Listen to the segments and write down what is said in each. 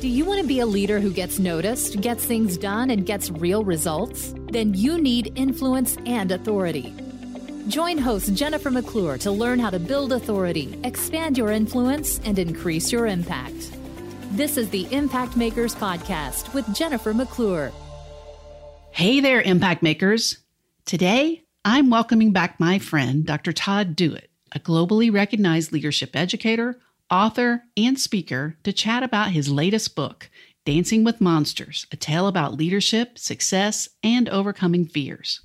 Do you want to be a leader who gets noticed, gets things done, and gets real results? Then you need influence and authority. Join host Jennifer McClure to learn how to build authority, expand your influence, and increase your impact. This is the Impact Makers Podcast with Jennifer McClure. Hey there, Impact Makers. Today, I'm welcoming back my friend, Dr. Todd Dewett, a globally recognized leadership educator, author, and speaker, to chat about his latest book, Dancing with Monsters A Tale About Leadership, Success, and Overcoming Fears.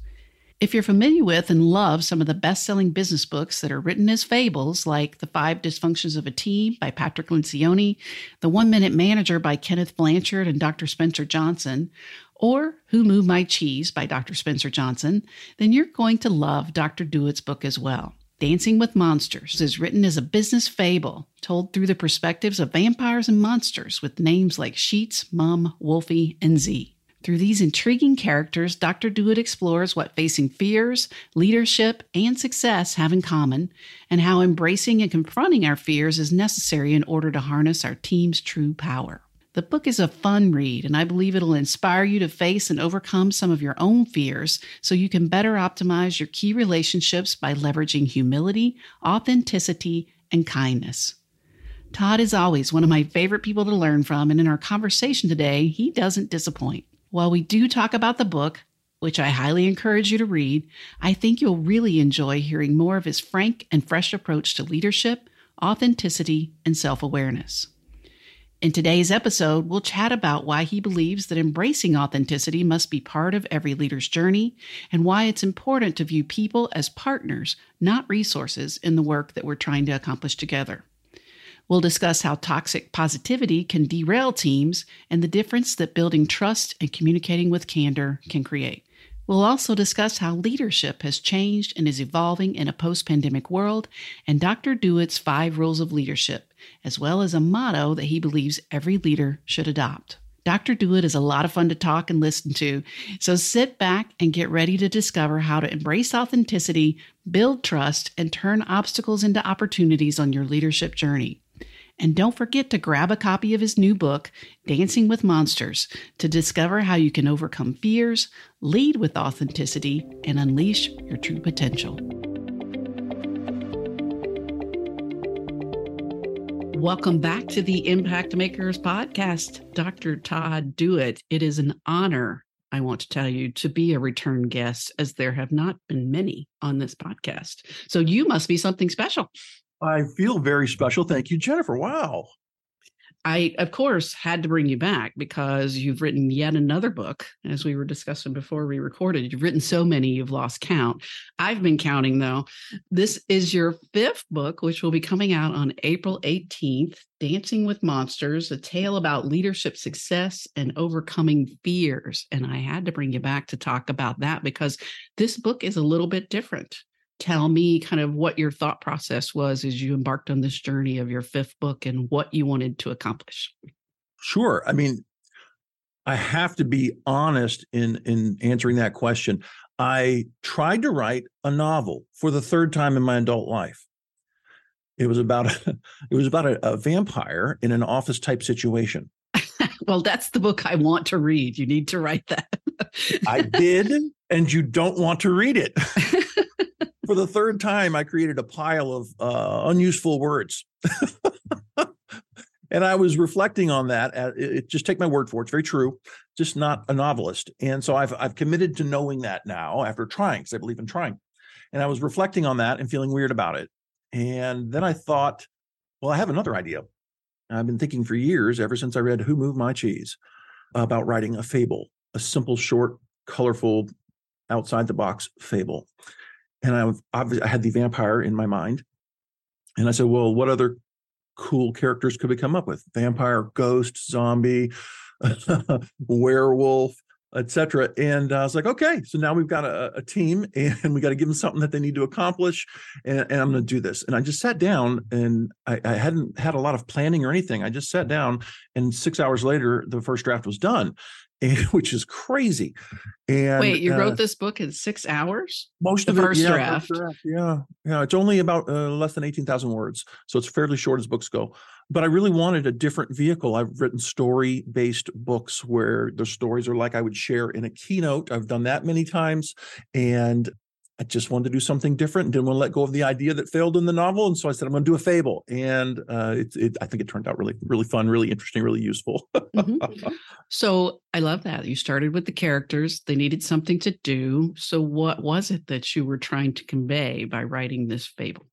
If you're familiar with and love some of the best selling business books that are written as fables, like The Five Dysfunctions of a Team by Patrick Lencioni, The One Minute Manager by Kenneth Blanchard and Dr. Spencer Johnson, or Who Moved My Cheese by Dr. Spencer Johnson, then you're going to love Dr. Dewett's book as well. Dancing with Monsters is written as a business fable told through the perspectives of vampires and monsters with names like Sheets, Mum, Wolfie, and Z. Through these intriguing characters, Dr. Dewett explores what facing fears, leadership, and success have in common, and how embracing and confronting our fears is necessary in order to harness our team's true power. The book is a fun read, and I believe it'll inspire you to face and overcome some of your own fears so you can better optimize your key relationships by leveraging humility, authenticity, and kindness. Todd is always one of my favorite people to learn from, and in our conversation today, he doesn't disappoint. While we do talk about the book, which I highly encourage you to read, I think you'll really enjoy hearing more of his frank and fresh approach to leadership, authenticity, and self awareness. In today's episode, we'll chat about why he believes that embracing authenticity must be part of every leader's journey and why it's important to view people as partners, not resources, in the work that we're trying to accomplish together. We'll discuss how toxic positivity can derail teams and the difference that building trust and communicating with candor can create. We'll also discuss how leadership has changed and is evolving in a post pandemic world and Dr. Dewett's five rules of leadership as well as a motto that he believes every leader should adopt. Dr. Dewett is a lot of fun to talk and listen to, so sit back and get ready to discover how to embrace authenticity, build trust, and turn obstacles into opportunities on your leadership journey. And don't forget to grab a copy of his new book, Dancing with Monsters, to discover how you can overcome fears, lead with authenticity, and unleash your true potential. Welcome back to the Impact Makers podcast, Dr. Todd Dewett. It is an honor, I want to tell you, to be a return guest, as there have not been many on this podcast. So you must be something special. I feel very special. Thank you, Jennifer. Wow. I, of course, had to bring you back because you've written yet another book, as we were discussing before we recorded. You've written so many, you've lost count. I've been counting, though. This is your fifth book, which will be coming out on April 18th Dancing with Monsters, a tale about leadership success and overcoming fears. And I had to bring you back to talk about that because this book is a little bit different tell me kind of what your thought process was as you embarked on this journey of your fifth book and what you wanted to accomplish. Sure. I mean, I have to be honest in in answering that question. I tried to write a novel for the third time in my adult life. It was about a, it was about a, a vampire in an office type situation. well, that's the book I want to read. You need to write that. I did, and you don't want to read it. for the third time, I created a pile of uh, unuseful words. and I was reflecting on that. It, it, just take my word for it; it's very true. Just not a novelist, and so I've I've committed to knowing that now after trying, because I believe in trying. And I was reflecting on that and feeling weird about it. And then I thought, well, I have another idea. I've been thinking for years, ever since I read Who Moved My Cheese, about writing a fable, a simple, short, colorful, outside the box fable and I obviously I had the vampire in my mind, and I said, well, what other cool characters could we come up with? Vampire, ghost, zombie, werewolf, etc. And I was like, okay, so now we've got a, a team, and we got to give them something that they need to accomplish, and, and I'm going to do this. And I just sat down, and I, I hadn't had a lot of planning or anything. I just sat down, and six hours later, the first draft was done and, which is crazy. And wait, you uh, wrote this book in six hours? Most the of first it, yeah, draft. First draft. Yeah, yeah. It's only about uh, less than eighteen thousand words, so it's fairly short as books go. But I really wanted a different vehicle. I've written story-based books where the stories are like I would share in a keynote. I've done that many times, and I just wanted to do something different and didn't want to let go of the idea that failed in the novel. And so I said, I'm going to do a fable. And uh, it, it, I think it turned out really, really fun, really interesting, really useful. mm-hmm. So I love that. You started with the characters, they needed something to do. So, what was it that you were trying to convey by writing this fable?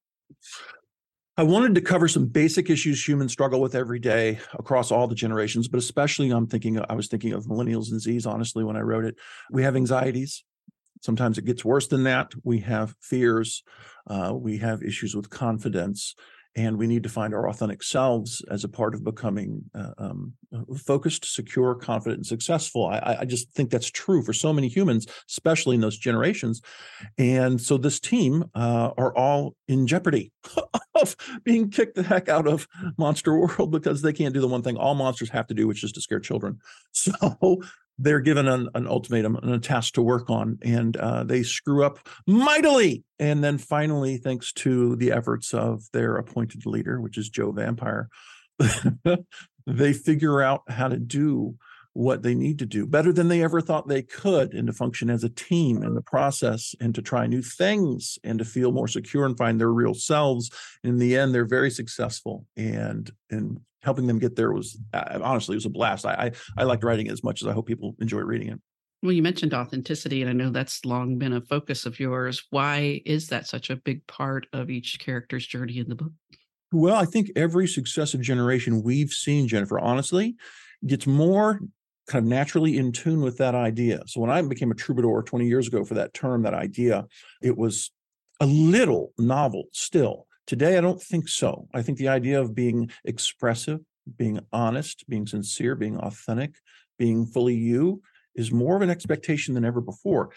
I wanted to cover some basic issues humans struggle with every day across all the generations, but especially I'm thinking I was thinking of millennials and Z's honestly when I wrote it. We have anxieties, Sometimes it gets worse than that. We have fears, uh, we have issues with confidence, and we need to find our authentic selves as a part of becoming uh, um, focused, secure, confident, and successful. I, I, just think that's true for so many humans, especially in those generations. And so this team uh, are all in jeopardy of being kicked the heck out of Monster World because they can't do the one thing all monsters have to do, which is to scare children. So they're given an, an ultimatum and a task to work on, and uh, they screw up mightily. And then finally, thanks to the efforts of their appointed leader, which is Joe Vampire, they figure out how to do what they need to do better than they ever thought they could and to function as a team in the process and to try new things and to feel more secure and find their real selves. In the end they're very successful and and helping them get there was uh, honestly it was a blast. I, I i liked writing it as much as i hope people enjoy reading it. Well you mentioned authenticity and i know that's long been a focus of yours. Why is that such a big part of each character's journey in the book? Well i think every successive generation we've seen jennifer honestly gets more kind of naturally in tune with that idea. So when I became a troubadour 20 years ago for that term, that idea, it was a little novel still. Today, I don't think so. I think the idea of being expressive, being honest, being sincere, being authentic, being fully you is more of an expectation than ever before.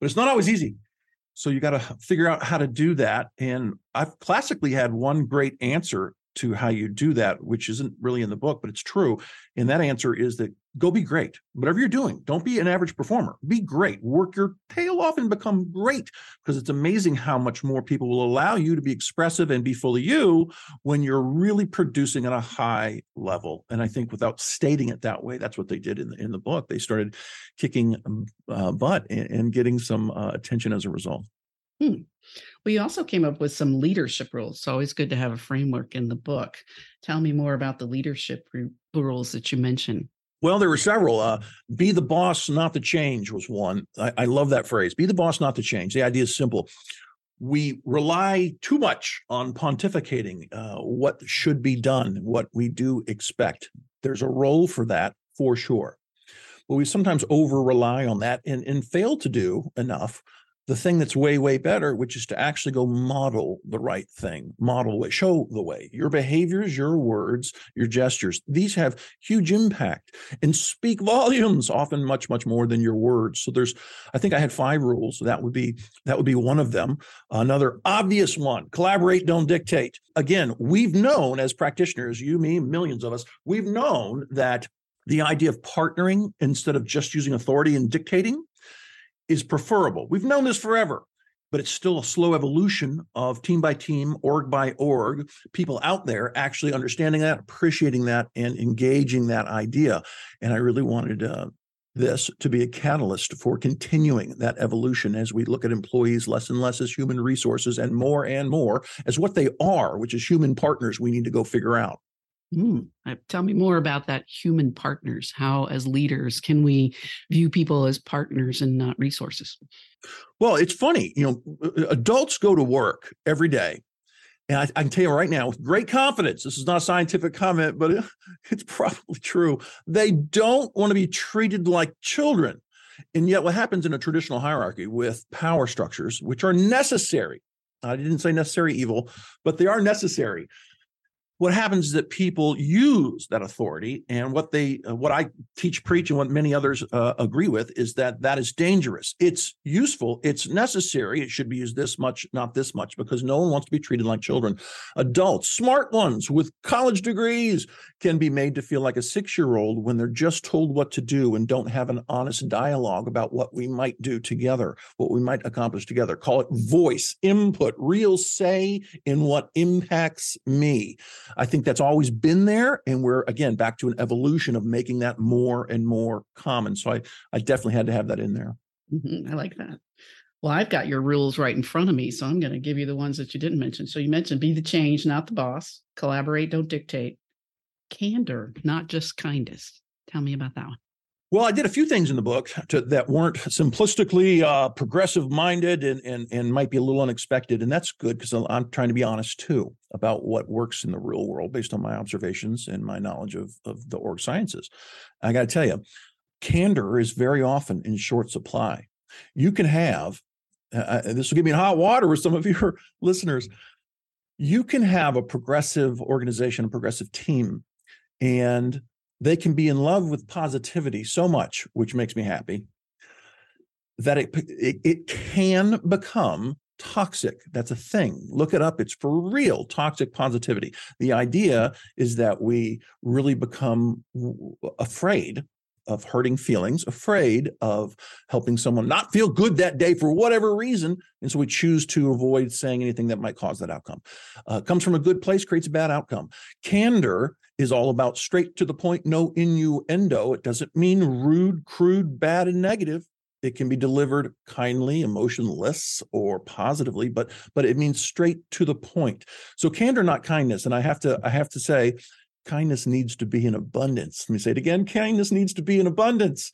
But it's not always easy. So you got to figure out how to do that. And I've classically had one great answer to how you do that, which isn't really in the book, but it's true. And that answer is that go be great. Whatever you're doing, don't be an average performer. Be great. Work your tail off and become great because it's amazing how much more people will allow you to be expressive and be fully you when you're really producing at a high level. And I think without stating it that way, that's what they did in the, in the book. They started kicking um, uh, butt and, and, getting some uh, attention as a result. Hmm. We also came up with some leadership rules. It's always good to have a framework in the book. Tell me more about the leadership rules that you mentioned. Well, there were several. Uh, be the boss, not the change was one. I, I love that phrase. Be the boss, not the change. The idea is simple. We rely too much on pontificating uh, what should be done, what we do expect. There's a role for that for sure. But we sometimes over rely on that and, and fail to do enough the thing that's way way better which is to actually go model the right thing model show the way. Your behaviors your words your gestures these have huge impact and speak volumes often much much more than your words. So there's i think i had five rules. That would be that would be one of them. Another obvious one collaborate don't dictate. Again we've known as practitioners you me millions of us we've known that the idea of partnering instead of just using authority and dictating is preferable. We've known this forever, but it's still a slow evolution of team by team, org by org, people out there actually understanding that, appreciating that, and engaging that idea. And I really wanted uh, this to be a catalyst for continuing that evolution as we look at employees less and less as human resources and more and more as what they are, which is human partners we need to go figure out. Mm, tell me more about that human partners. How, as leaders, can we view people as partners and not resources? Well, it's funny. You know, adults go to work every day. And I, I, can tell you right now, with great confidence, this is not a scientific comment, but it's probably true. They don't want to be treated like children. And yet, what happens in a traditional hierarchy with power structures, which are necessary, I didn't say necessary evil, but they are necessary what happens is that people use that authority and what they uh, what i teach preach and what many others uh, agree with is that that is dangerous. It's useful. It's necessary. It should be used this much not this much because no one wants to be treated like children. Adults smart ones with college degrees can be made to feel like a six year old when they're just told what to do and don't have an honest dialogue about what we might do together what we might accomplish together. Call it voice input real say in what impacts me I think that's always been there. And we're, again, back to an evolution of making that more and more common. So I, I definitely had to have that in there. Mm-hmm. I like that. Well, I've got your rules right in front of me. So I'm going to give you the ones that you didn't mention. So you mentioned be the change, not the boss, collaborate, don't dictate, candor, not just kindness. Tell me about that one. Well, I did a few things in the book to, that weren't simplistically uh, progressive minded and, and, and might be a little unexpected. And that's good because I'm trying to be honest too about what works in the real world based on my observations and my knowledge of, of the org sciences. I got to tell you, candor is very often in short supply. You can have, uh, uh this will give me hot water with some of your listeners. You can have a progressive organization, a progressive team, and they can be in love with positivity so much, which makes me happy, that it, it, it can become toxic. That's a thing. Look it up. It's for real. Toxic positivity. The idea is that we really become afraid of hurting feelings, afraid of helping someone not feel good that day for whatever reason. And so we choose to avoid saying anything that might cause that outcome. Uh, comes from a good place, creates a bad outcome. Candor is all about straight to the point, no innuendo. It doesn't mean rude, crude, bad, and negative. It can be delivered kindly, emotionless, or positively, but but it means straight to the point. So candor, not kindness. And I have to I have to say, kindness needs to be in abundance. Let me say it again: kindness needs to be in abundance,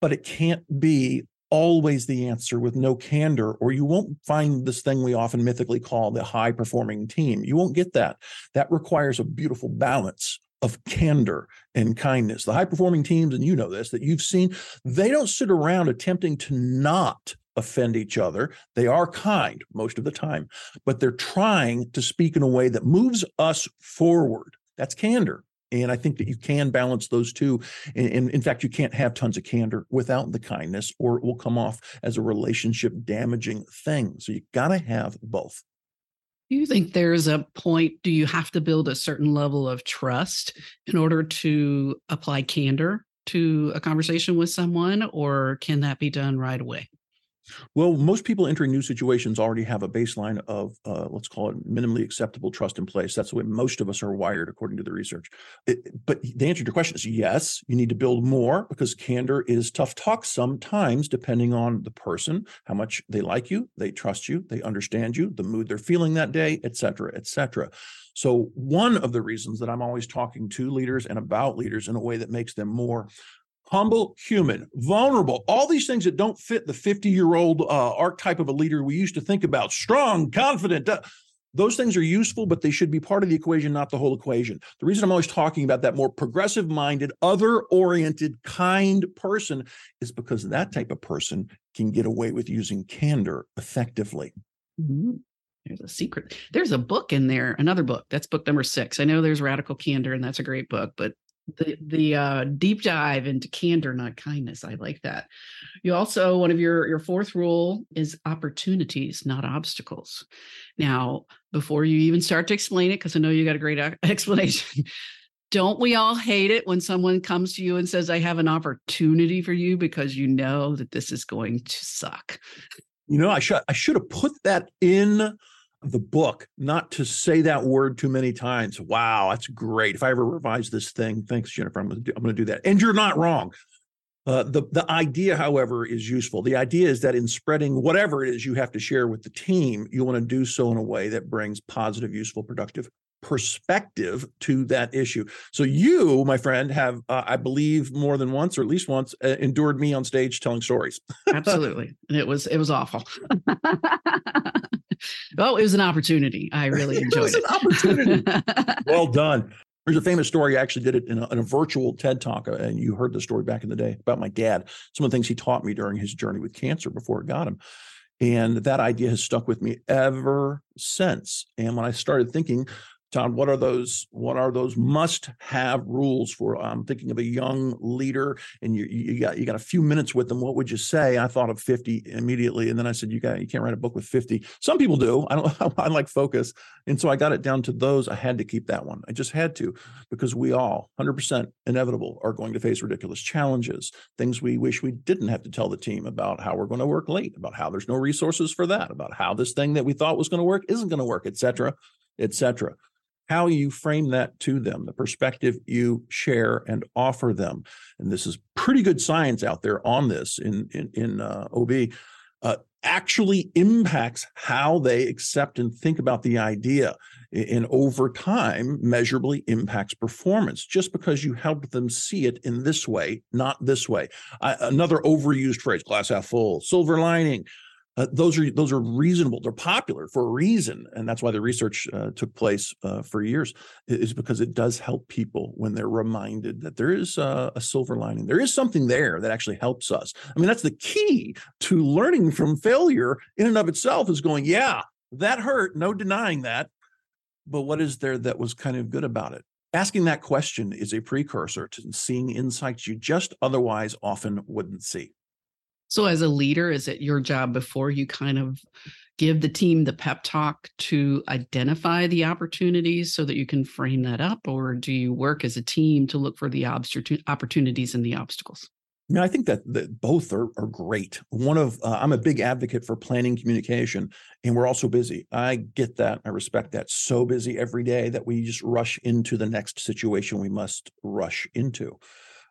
but it can't be always the answer with no candor, or you won't find this thing we often mythically call the high performing team. You won't get that. That requires a beautiful balance of candor and kindness. The high performing teams, and you know this, that you've seen, they don't sit around attempting to not offend each other. They are kind most of the time, but they're trying to speak in a way that moves us forward. That's candor. And I think that you can balance those two. And, in fact, you can't have tons of candor without the kindness, or it will come off as a relationship damaging thing. So you got to have both. Do you think there's a point? Do you have to build a certain level of trust in order to apply candor to a conversation with someone, or can that be done right away? Well, most people entering new situations already have a baseline of, uh, let's call it minimally acceptable trust in place. That's the way most of us are wired, according to the research. It, but the answer to your question is yes, you need to build more because candor is tough talk sometimes, depending on the person, how much they like you, they trust you, they understand you, the mood they're feeling that day, et cetera, et cetera. So, one of the reasons that I'm always talking to leaders and about leaders in a way that makes them more humble, human, vulnerable, all these things that don't fit the 50 year old uh, archetype of a leader we used to think about strong, confident. Uh, those things are useful, but they should be part of the equation, not the whole equation. The reason I'm always talking about that more progressive minded, other oriented, kind person is because that type of person can get away with using candor effectively. Mm-hmm. There's a secret. There's a book in there, another book. That's book number six. I know there's Radical Candor, and that's a great book, but the the uh, deep dive into candor, not kindness. I like that. You also one of your your fourth rule is opportunities, not obstacles. Now, before you even start to explain it, because I know you got a great explanation. Don't we all hate it when someone comes to you and says, "I have an opportunity for you," because you know that this is going to suck. You know, I should I should have put that in the book not to say that word too many times. Wow, that's great. If I ever revise this thing, thanks, Jennifer. I'm going to do, that. And you're not wrong. Uh, the the idea, however, is useful. The idea is that in spreading whatever it is you have to share with the team, you want to do so in a way that brings positive, useful, productive perspective to that issue. So you, my friend, have uh, I believe more than once or at least once uh, endured me on stage telling stories. Absolutely, and it was it was awful. oh, it was an opportunity. I really enjoyed it. Was it. An opportunity. well done. There's a famous story. I actually did it in a, in a, virtual TED talk, uh, and you heard the story back in the day about my dad. Some of the things he taught me during his journey with cancer before it got him. And that idea has stuck with me ever since. And when I started thinking What are those? What are those must-have rules for? I'm um, thinking of a young leader, and you you got you got a few minutes with them. What would you say? I thought of 50 immediately, and then I said, you got you can't write a book with 50. Some people do. I don't. I like focus, and so I got it down to those. I had to keep that one. I just had to because we all 100% inevitable are going to face ridiculous challenges, things we wish we didn't have to tell the team about how we're going to work late, about how there's no resources for that, about how this thing that we thought was going to work isn't going to work, et cetera, et cetera how you frame that to them, the perspective you share and offer them. And this is pretty good science out there on this in in, in uh, OB. Uh, actually impacts how they accept and think about the idea and over time measurably impacts performance just because you help them see it in this way not this way I, another overused phrase glass half full silver lining uh, those are those are reasonable. They're popular for a reason, and that's why the research uh, took place uh, for years. Is because it does help people when they're reminded that there is a silver lining. There is something there that actually helps us. I mean, that's the key to learning from failure in and of itself. Is going, yeah, that hurt. No denying that. But what is there that was kind of good about it? Asking that question is a precursor to seeing insights you just otherwise often wouldn't see. So, as a leader, is it your job before you kind of give the team the pep talk to identify the opportunities so that you can frame that up? Or do you work as a team to look for the opportunities and the obstacles? Yeah, I think that, that both are, are great. One of uh, I'm a big advocate for planning communication, and we're all so busy. I get that. I respect that. So busy every day that we just rush into the next situation we must rush into.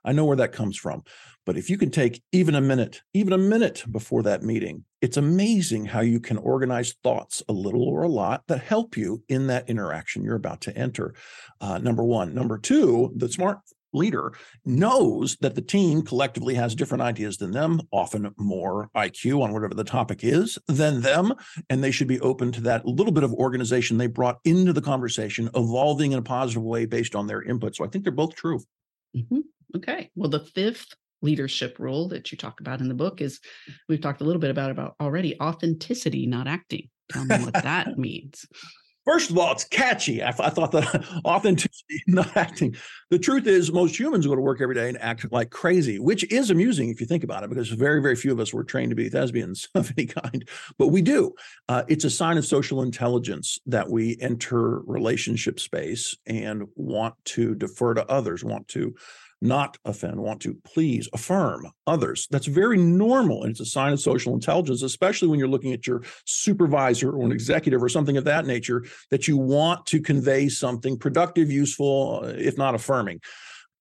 I know where that comes from. But if you can take even a minute, even a minute before that meeting, it's amazing how you can organize thoughts a little or a lot that help you in that interaction you're about to enter. Uh, number one. Number two, the smart leader knows that the team collectively has different ideas than them, often more IQ on whatever the topic is than them. And they should be open to that little bit of organization they brought into the conversation, evolving in a positive way based on their input. So I think they're both true. Mm-hmm. Okay. Well, the fifth leadership role that you talk about in the book is we've talked a little bit about about already authenticity, not acting. Tell me what that means. First of all, it's catchy. I, I thought that authenticity, not acting. The truth is, most humans go to work every day and act like crazy, which is amusing if you think about it, because very, very few of us were trained to be thespians of any kind, but we do. Uh, it's a sign of social intelligence that we enter relationship space and want to defer to others, want to not offend, want to please, affirm others. That's very normal. And it's a sign of social intelligence, especially when you're looking at your supervisor or an executive or something of that nature, that you want to convey something productive, useful, uh, if not affirming.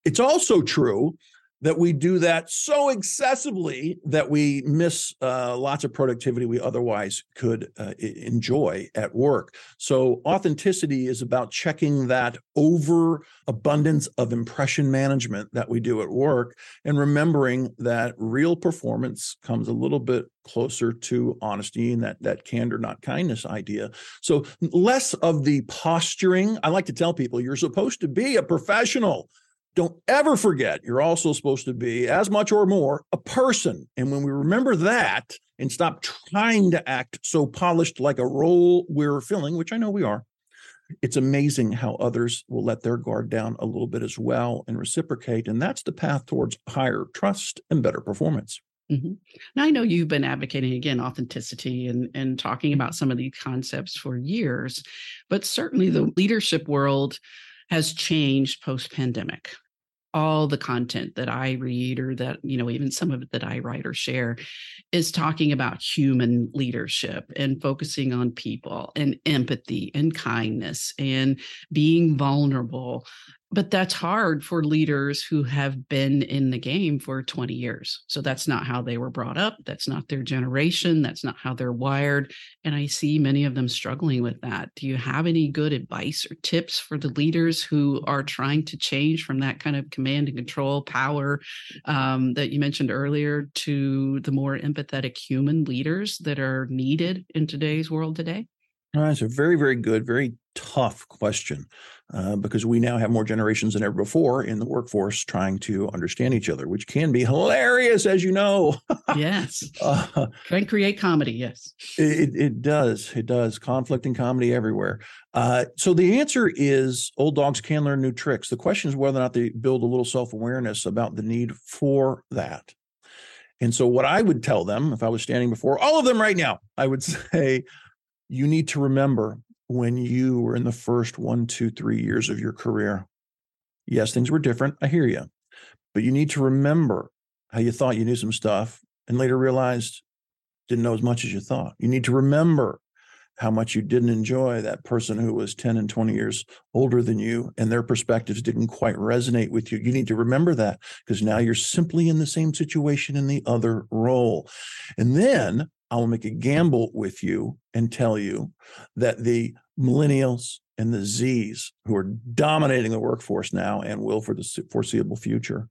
It's also true that we do that so excessively that we miss uh, lots of productivity we otherwise could uh, enjoy at work. So, authenticity is about checking that overabundance of impression management that we do at work and remembering that real performance comes a little bit closer to honesty and that that candor not kindness idea. So less of the posturing. I like to tell people you're supposed to be a professional don't ever forget you're also supposed to be as much or more a person. And when we remember that and stop trying to act so polished like a role we're filling, which I know we are, it's amazing how others will let their guard down a little bit as well and reciprocate. And that's the path towards higher trust and better performance. Mm-hmm. Now I know you've been advocating again authenticity and and talking about some of these concepts for years, but certainly the leadership world has changed post pandemic all the content that I read or that, you know, even some of it that I write or share is talking about human leadership and focusing on people and empathy and kindness and being vulnerable but that's hard for leaders who have been in the game for 20 years. So that's not how they were brought up. That's not their generation. That's not how they're wired. And I see many of them struggling with that. Do you have any good advice or tips for the leaders who are trying to change from that kind of command and control power um, that you mentioned earlier to the more empathetic human leaders that are needed in today's world today? That's a very, very good, very tough question. Uh, because we now have more generations than ever before in the workforce trying to understand each other, which can be hilarious, as you know. yes. Uh, can create comedy. Yes. It, it does. It does. Conflict and comedy everywhere. Uh, so the answer is old dogs can learn new tricks. The question is whether or not they build a little self awareness about the need for that. And so, what I would tell them if I was standing before all of them right now, I would say, you need to remember when you were in the first one, two, three years of your career. Yes, things were different. I hear you. But you need to remember how you thought you knew some stuff and later realized didn't know as much as you thought. You need to remember how much you didn't enjoy that person who was 10 and 20 years older than you and their perspectives didn't quite resonate with you. You need to remember that because now you're simply in the same situation in the other role. And then I will make a gamble with you and tell you that the millennials and the Z's who are dominating the workforce now and will for the foreseeable future,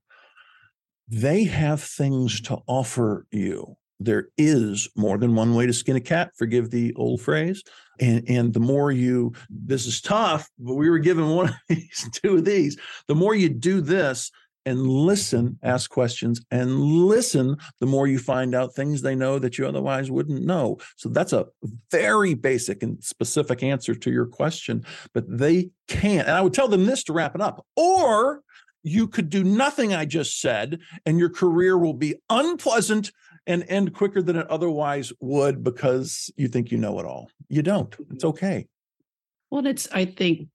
they have things to offer you. There is more than one way to skin a cat, forgive the old phrase. And, and the more you, this is tough, but we were given one of these, two of these. The more you do this, and listen, ask questions and listen, the more you find out things they know that you otherwise wouldn't know. So that's a very basic and specific answer to your question, but they can't. And I would tell them this to wrap it up. Or you could do nothing I just said, and your career will be unpleasant and end quicker than it otherwise would because you think you know it all. You don't. It's okay. Well, it's, I think,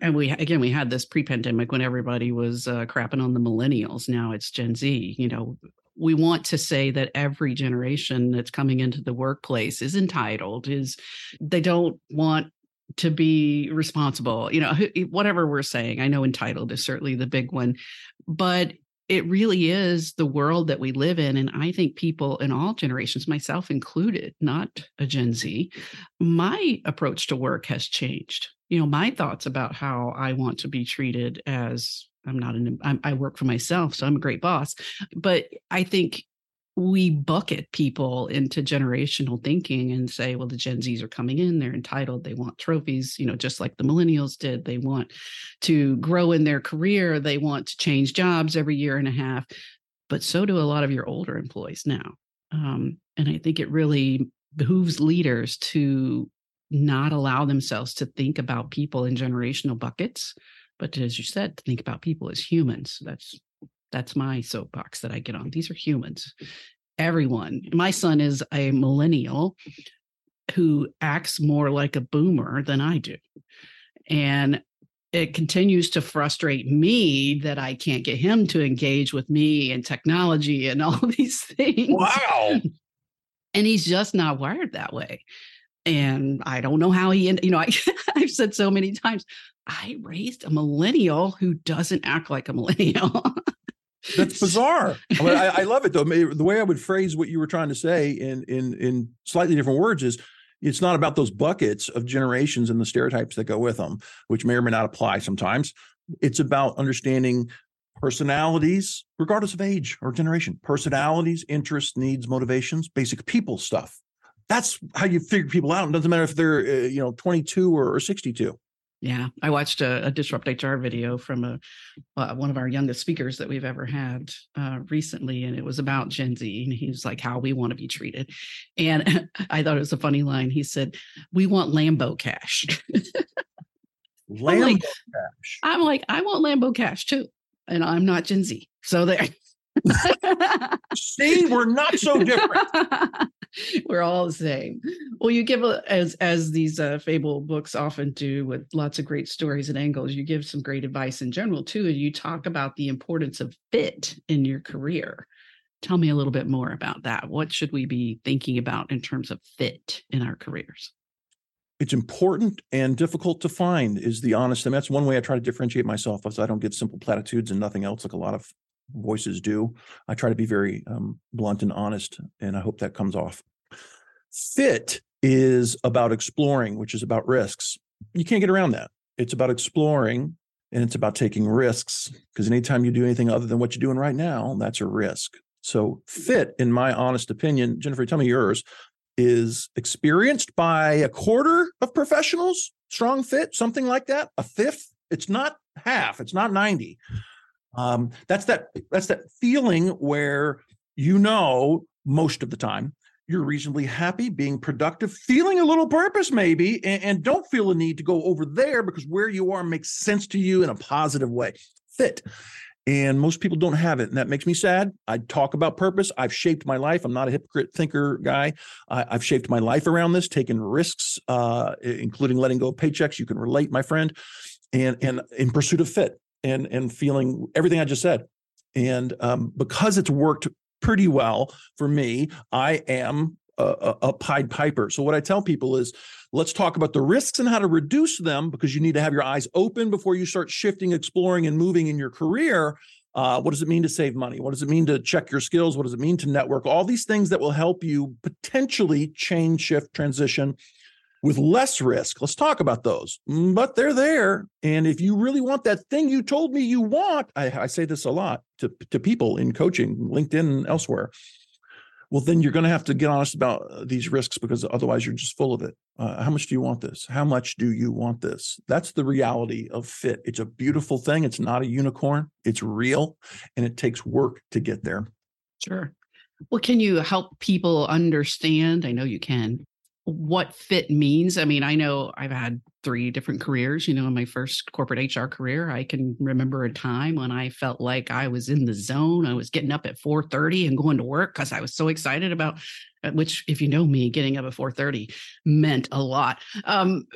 and we again we had this pre-pandemic when everybody was uh, crapping on the millennials now it's gen z you know we want to say that every generation that's coming into the workplace is entitled is they don't want to be responsible you know whatever we're saying i know entitled is certainly the big one but it really is the world that we live in. And I think people in all generations, myself included, not a Gen Z, my approach to work has changed. You know, my thoughts about how I want to be treated as I'm not an, I'm, I work for myself, so I'm a great boss. But I think we bucket people into generational thinking and say, well, the Gen Zs are coming in, they're entitled, they want trophies, you know, just like the millennials did. They want to grow in their career, they want to change jobs every year and a half. But so do a lot of your older employees now. Um, and I think it really behooves leaders to not allow themselves to think about people in generational buckets, but as you said, to think about people as humans. That's that's my soapbox that I get on. These are humans. Everyone. My son is a millennial who acts more like a boomer than I do. And it continues to frustrate me that I can't get him to engage with me and technology and all these things. Wow. and he's just not wired that way. And I don't know how he, you know, I, I've said so many times, I raised a millennial who doesn't act like a millennial. That's bizarre. I, mean, I, I, love it though. The way I would phrase what you were trying to say in in in slightly different words is it's not about those buckets of generations and the stereotypes that go with them, which may or may not apply sometimes. It's about understanding personalities, regardless of age or generation, personalities, interests, needs, motivations, basic people stuff. That's how you figure people out. It doesn't matter if they're uh, you know 22 or, or 62. Yeah, I watched a, a disrupt HR video from a uh, one of our youngest speakers that we've ever had uh, recently, and it was about Gen Z. And he was like, "How we want to be treated," and I thought it was a funny line. He said, "We want Lambo cash." Lambo I'm like, cash. I'm like, I want Lambo cash too, and I'm not Gen Z, so there. See, we're not so different. we're all the same. Well, you give a, as as these uh, fable books often do, with lots of great stories and angles. You give some great advice in general too, and you talk about the importance of fit in your career. Tell me a little bit more about that. What should we be thinking about in terms of fit in our careers? it's important and difficult to find is the honest and that's one way i try to differentiate myself as i don't get simple platitudes and nothing else like a lot of voices do. I try to be very um, blunt and honest, and I hope that comes off. Fit is about exploring, which is about risks. You can't get around that. It's about exploring and it's about taking risks because anytime you do anything other than what you're doing right now, that's a risk. So, fit, in my honest opinion, Jennifer, tell me yours, is experienced by a quarter of professionals, strong fit, something like that, a fifth, It's not half. It's not 90. Um, that's that that's that feeling where you know most of the time you're reasonably happy, being productive, feeling a little purpose maybe, and, and, don't feel a need to go over there because where you are makes sense to you in a positive way. Fit. And most people don't have it. And that makes me sad. I talk about purpose. I've shaped my life. I'm not a hypocrite thinker guy. I, have shaped my life around this, taken risks, uh, including letting go of paychecks. You can relate, my friend, and and in pursuit of fit and and feeling everything I just said. And um, because it's worked pretty well for me. I am a, a, Pied Piper. So what I tell people is, let's talk about the risks and how to reduce them because you need to have your eyes open before you start shifting, exploring, and moving in your career. Uh, what does it mean to save money? What does it mean to check your skills? What does it mean to network? All these things that will help you potentially change, shift, transition with less risk. Let's talk about those. Mm, but they're there. And if you really want that thing you told me you want, I, I say this a lot to, to people in coaching, LinkedIn and elsewhere. Well, then you're going to have to get honest about uh, these risks because otherwise you're just full of it. Uh, how much do you want this? How much do you want this? That's the reality of fit. It's a beautiful thing. It's not a unicorn. It's real and it takes work to get there. Sure. Well, can you help people understand? I know you can what fit means. I mean, I know I've had three different careers. You know, in my first corporate HR career, I can remember a time when I felt like I was in the zone. I was getting up at 4:30 and going to work because I was so excited about uh, which if you know me, getting up at 4:30 meant a lot. Um,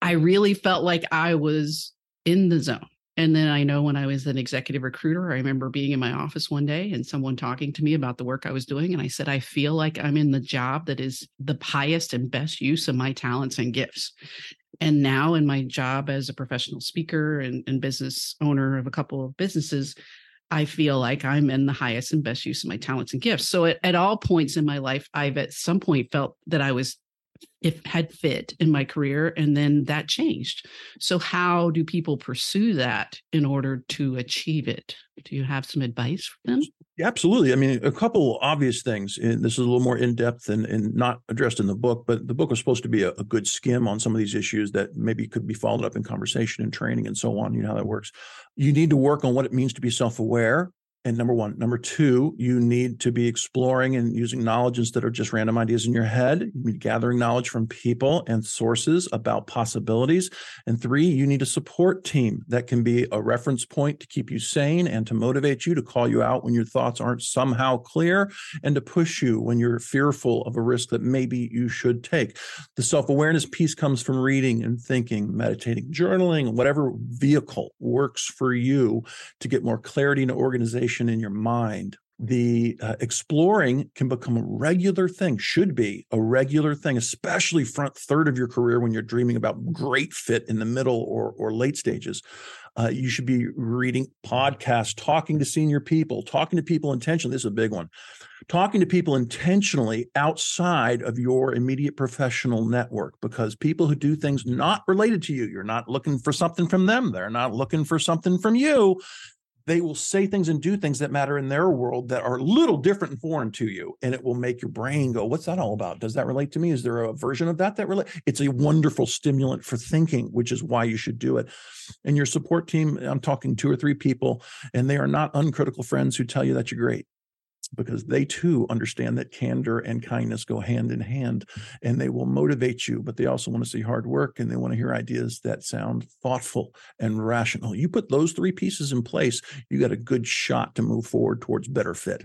I really felt like I was in the zone. And then I know when I was an executive recruiter, I remember being in my office one day and someone talking to me about the work I was doing. And I said, I feel like I'm in the job that is the highest and best use of my talents and gifts. And now, in my job as a professional speaker and, and business owner of a couple of businesses, I feel like I'm in the highest and best use of my talents and gifts. So at, at all points in my life, I've at some point felt that I was if had fit in my career and then that changed. So how do people pursue that in order to achieve it? Do you have some advice for them? Absolutely. I mean a couple obvious things and this is a little more in-depth and, and not addressed in the book but the book was supposed to be a, a good skim on some of these issues that maybe could be followed up in conversation and training and so on. You know how that works. You need to work on what it means to be self-aware and number one. Number two, you need to be exploring and using knowledge instead of just random ideas in your head. You need gathering knowledge from people and sources about possibilities. And three, you need a support team that can be a reference point to keep you sane and to motivate you, to call you out when your thoughts aren't somehow clear, and to push you when you're fearful of a risk that maybe you should take. The self awareness piece comes from reading and thinking, meditating, journaling, whatever vehicle works for you to get more clarity and organization in your mind the uh, exploring can become a regular thing should be a regular thing especially front third of your career when you're dreaming about great fit in the middle or or late stages. Uh, you should be reading podcasts talking to senior people talking to people intentionally this is a big one talking to people intentionally outside of your immediate professional network because people who do things not related to you you're not looking for something from them they're not looking for something from you they will say things and do things that matter in their world that are a little different and foreign to you and it will make your brain go what's that all about? Does that relate to me? Is there a version of that that relate? It's a wonderful stimulant for thinking which is why you should do it. And your support team i'm talking two or three people and they are not uncritical friends who tell you that you're great because they too understand that candor and kindness go hand in hand and they will motivate you but they also want to see hard work and they want to hear ideas that sound thoughtful and rational. You put those three pieces in place you got a good shot to move forward towards better fit.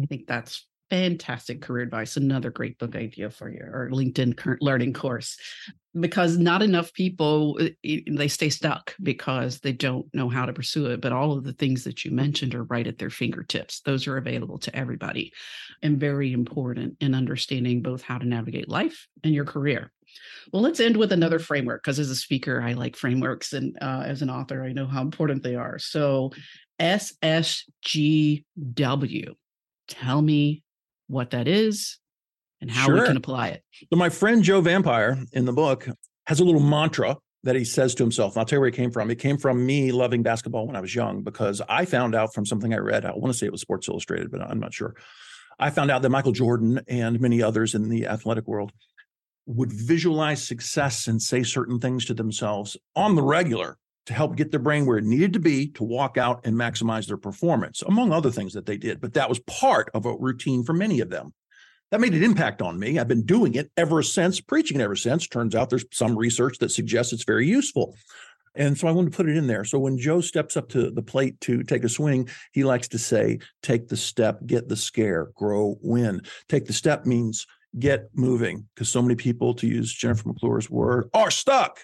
I think that's fantastic career advice another great book idea for your linkedin current learning course because not enough people uh, they stay stuck because they don't know how to pursue it but all of the things that you mentioned are right at their fingertips. Those are available to everybody and very important in understanding both how to navigate life and your career. Well let's end with another framework because as a speaker i like frameworks and uh, as an author i know how important they are. So ssgw tell me what that is and how sure. we can apply it. So, my friend Joe Vampire in the book has a little mantra that he says to himself. And I'll tell you where it came from. It came from me loving basketball when I was young because I found out from something I read. I want to say it was Sports Illustrated, but I'm not sure. I found out that Michael Jordan and many others in the athletic world would visualize success and say certain things to themselves on the regular to help get their brain where it needed to be to walk out and maximize their performance, among other things that they did. But that was part of a routine for many of them. That made an impact on me. I've been doing it ever since, preaching it ever since. Turns out there's some research that suggests it's very useful. And so I wanted to put it in there. So when Joe steps up to the plate to take a swing, he likes to say, take the step, get the scare, grow, win. Take the step means get moving because so many people, to use Jennifer McClure's word, are stuck.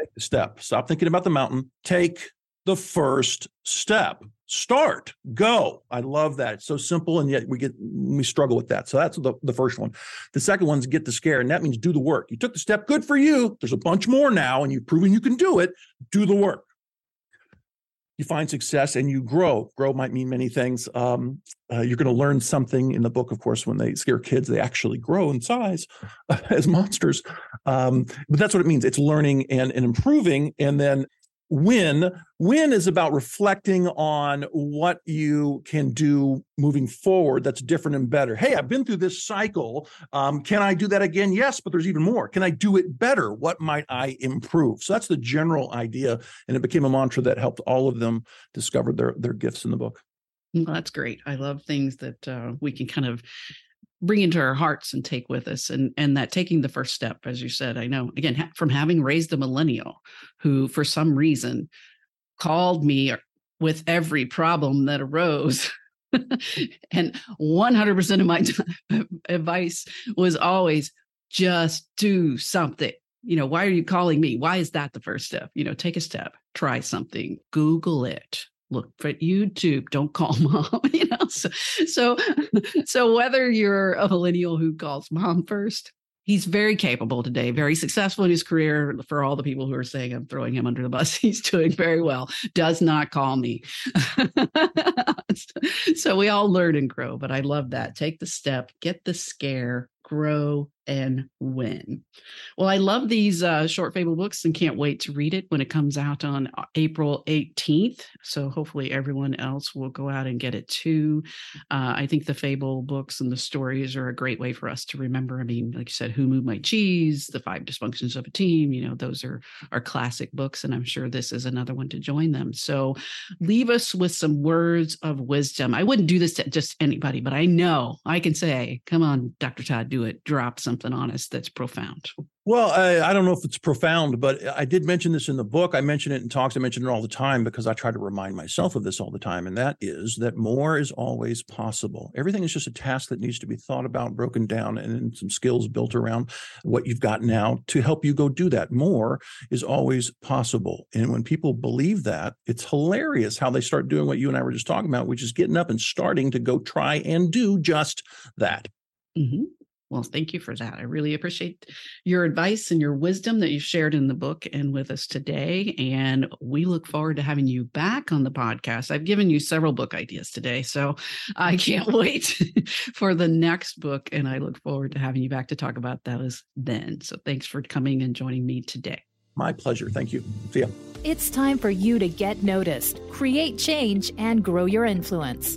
Take the step. Stop thinking about the mountain. Take the first step. Start, go. I love that. It's so simple, and yet we get we struggle with that. So that's the, the first one. The second one is get the scare, and that means do the work. You took the step, good for you. There's a bunch more now, and you've proven you can do it. Do the work. You find success and you grow. Grow might mean many things. Um, uh, you're going to learn something in the book, of course, when they scare kids, they actually grow in size as monsters. Um, but that's what it means. It's learning and, and improving. And then win win is about reflecting on what you can do moving forward that's different and better. Hey i've been through this cycle. Um, can i do that again? Yes but there's even more. Can i do it better? What might i improve? So that's the general idea and it became a mantra that helped all of them discover their their gifts in the book. Well, that's great. I love things that uh, we can kind of bring into our hearts and take with us and and that taking the first step as you said i know again ha- from having raised a millennial who for some reason called me with every problem that arose and 100% of my advice was always just do something. You know why are you calling me? Why is that the first step? You know take a step try something google it look for YouTube. Don't call mom. you know, so, so so whether you're a millennial who calls mom first, he's very capable today, very successful in his career. For all the people who are saying I'm throwing him under the bus, he's doing very well. Does not call me. so we all learn and grow, but I love that. Take the step, get the scare, grow, and win. Well, I love these uh, short fable books and can't wait to read it when it comes out on uh, April 18th. So hopefully everyone else will go out and get it too. Uh, I think the fable books and the stories are a great way for us to remember. I mean, like you said, Who Moved My Cheese, The Five Dysfunctions of a Team, you know, those are, are classic books. And I'm sure this is another one to join them. So leave us with some words of wisdom. I wouldn't do this to just anybody, but I know I can say, come on, Dr. Todd, do it. Drop something on us that's profound. Well, I, I, don't know if it's profound, but I did mention this in the book. I mention it in talks. I mention it all the time because I try to remind myself of this all the time. And that is that more is always possible. Everything is just a task that needs to be thought about, broken down, and then some skills built around what you've got now to help you go do that. More is always possible. And when people believe that, it's hilarious how they start doing what you and I were just talking about, which is getting up and starting to go try and do just that. Mm-hmm. Well, thank you for that. I really appreciate your advice and your wisdom that you've shared in the book and with us today. And we look forward to having you back on the podcast. I've given you several book ideas today, so I can't wait for the next book. And I look forward to having you back to talk about those then. So thanks for coming and joining me today. My pleasure. Thank you. See ya. It's time for you to get noticed, create change, and grow your influence.